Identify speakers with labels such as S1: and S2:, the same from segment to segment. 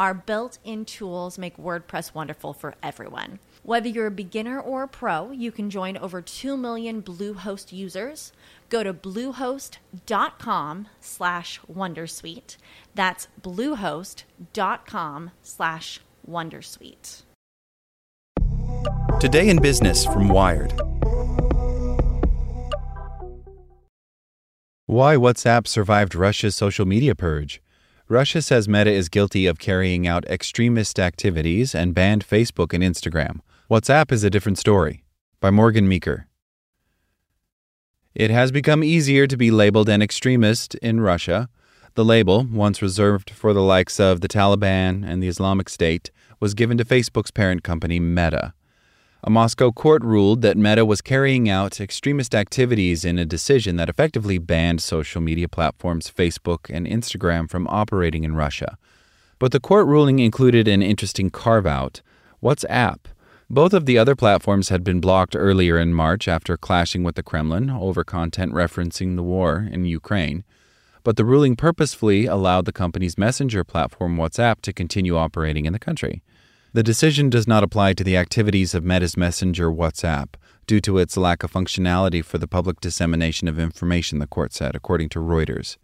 S1: Our built in tools make WordPress wonderful for everyone. Whether you're a beginner or a pro, you can join over 2 million Bluehost users. Go to bluehost.com slash wondersuite. That's bluehost.com slash wondersuite.
S2: Today in Business from Wired.
S3: Why WhatsApp survived Russia's social media purge. Russia says Meta is guilty of carrying out extremist activities and banned Facebook and Instagram. WhatsApp is a different story. By Morgan Meaker. It has become easier to be labeled an extremist in Russia. The label, once reserved for the likes of the Taliban and the Islamic State, was given to Facebook's parent company, Meta. A Moscow court ruled that Meta was carrying out extremist activities in a decision that effectively banned social media platforms Facebook and Instagram from operating in Russia. But the court ruling included an interesting carve out WhatsApp. Both of the other platforms had been blocked earlier in March after clashing with the Kremlin over content referencing the war in Ukraine. But the ruling purposefully allowed the company's messenger platform WhatsApp to continue operating in the country. The decision does not apply to the activities of Meta's Messenger WhatsApp due to its lack of functionality for the public dissemination of information, the court said, according to Reuters.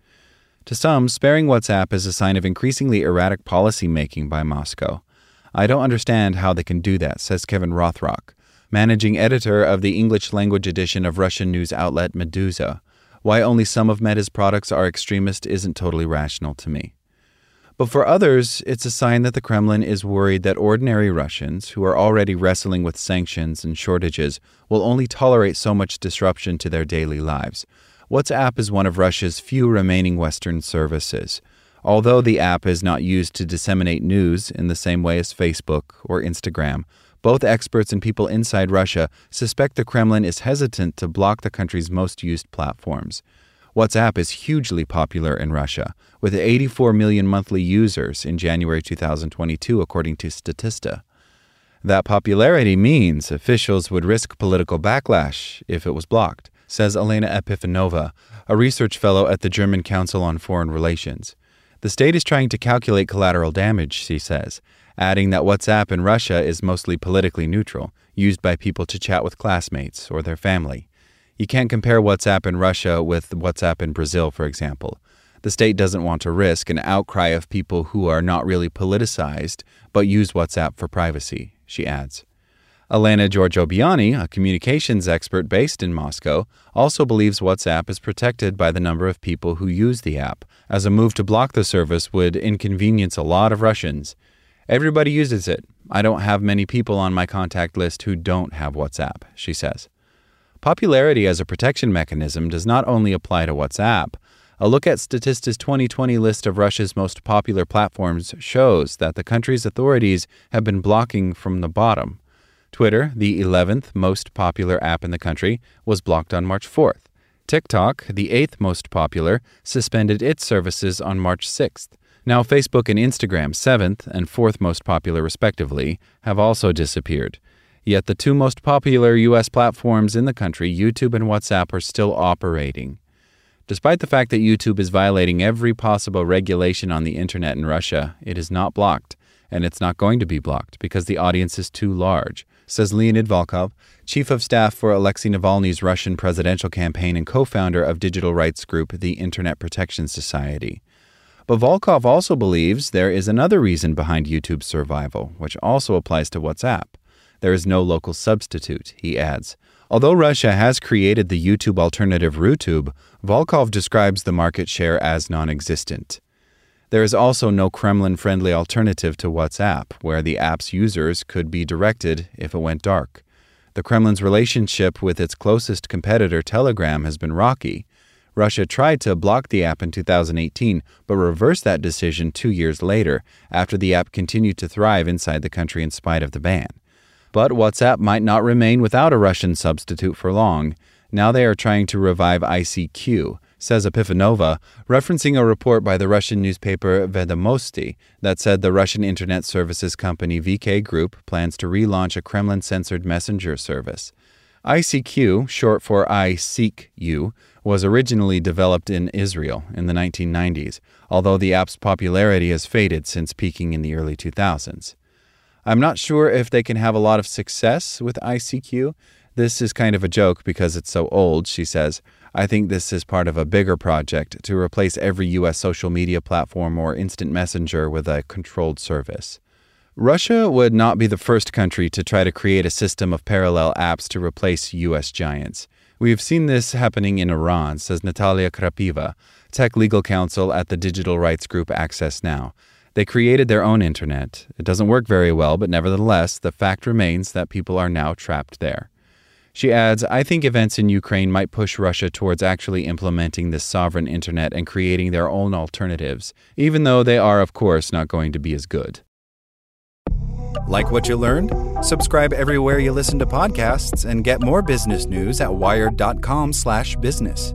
S3: To some, sparing WhatsApp is a sign of increasingly erratic policy making by Moscow. I don't understand how they can do that, says Kevin Rothrock, managing editor of the English language edition of Russian news outlet Meduza. Why only some of Meta's products are extremist isn't totally rational to me. But for others, it's a sign that the Kremlin is worried that ordinary Russians, who are already wrestling with sanctions and shortages, will only tolerate so much disruption to their daily lives. WhatsApp is one of Russia's few remaining Western services. Although the app is not used to disseminate news in the same way as Facebook or Instagram, both experts and people inside Russia suspect the Kremlin is hesitant to block the country's most used platforms. WhatsApp is hugely popular in Russia, with 84 million monthly users in January 2022, according to Statista. That popularity means officials would risk political backlash if it was blocked, says Elena Epifanova, a research fellow at the German Council on Foreign Relations. The state is trying to calculate collateral damage, she says, adding that WhatsApp in Russia is mostly politically neutral, used by people to chat with classmates or their family. You can't compare WhatsApp in Russia with WhatsApp in Brazil, for example. The state doesn't want to risk an outcry of people who are not really politicized but use WhatsApp for privacy, she adds. Elena Giorgiobiani, a communications expert based in Moscow, also believes WhatsApp is protected by the number of people who use the app, as a move to block the service would inconvenience a lot of Russians. Everybody uses it. I don't have many people on my contact list who don't have WhatsApp, she says. Popularity as a protection mechanism does not only apply to WhatsApp. A look at Statista's 2020 list of Russia's most popular platforms shows that the country's authorities have been blocking from the bottom. Twitter, the 11th most popular app in the country, was blocked on March 4th. TikTok, the eighth most popular, suspended its services on March 6th. Now, Facebook and Instagram, seventh and fourth most popular respectively, have also disappeared. Yet the two most popular U.S. platforms in the country, YouTube and WhatsApp, are still operating. Despite the fact that YouTube is violating every possible regulation on the internet in Russia, it is not blocked, and it's not going to be blocked because the audience is too large, says Leonid Volkov, chief of staff for Alexei Navalny's Russian presidential campaign and co founder of digital rights group the Internet Protection Society. But Volkov also believes there is another reason behind YouTube's survival, which also applies to WhatsApp. There is no local substitute, he adds. Although Russia has created the YouTube alternative RuTube, Volkov describes the market share as non existent. There is also no Kremlin friendly alternative to WhatsApp, where the app's users could be directed if it went dark. The Kremlin's relationship with its closest competitor, Telegram, has been rocky. Russia tried to block the app in 2018, but reversed that decision two years later, after the app continued to thrive inside the country in spite of the ban. But WhatsApp might not remain without a Russian substitute for long. Now they are trying to revive ICQ, says Epifanova, referencing a report by the Russian newspaper Vedomosti that said the Russian internet services company VK Group plans to relaunch a Kremlin censored messenger service. ICQ, short for I Seek You, was originally developed in Israel in the 1990s, although the app's popularity has faded since peaking in the early 2000s. I'm not sure if they can have a lot of success with ICQ. This is kind of a joke because it's so old, she says. I think this is part of a bigger project to replace every U.S. social media platform or instant messenger with a controlled service. Russia would not be the first country to try to create a system of parallel apps to replace U.S. giants. We've seen this happening in Iran, says Natalia Krapiva, tech legal counsel at the digital rights group Access Now. They created their own internet. It doesn't work very well, but nevertheless, the fact remains that people are now trapped there. She adds, I think events in Ukraine might push Russia towards actually implementing this sovereign internet and creating their own alternatives, even though they are, of course, not going to be as good.
S2: Like what you learned? Subscribe everywhere you listen to podcasts and get more business news at wired.com/business.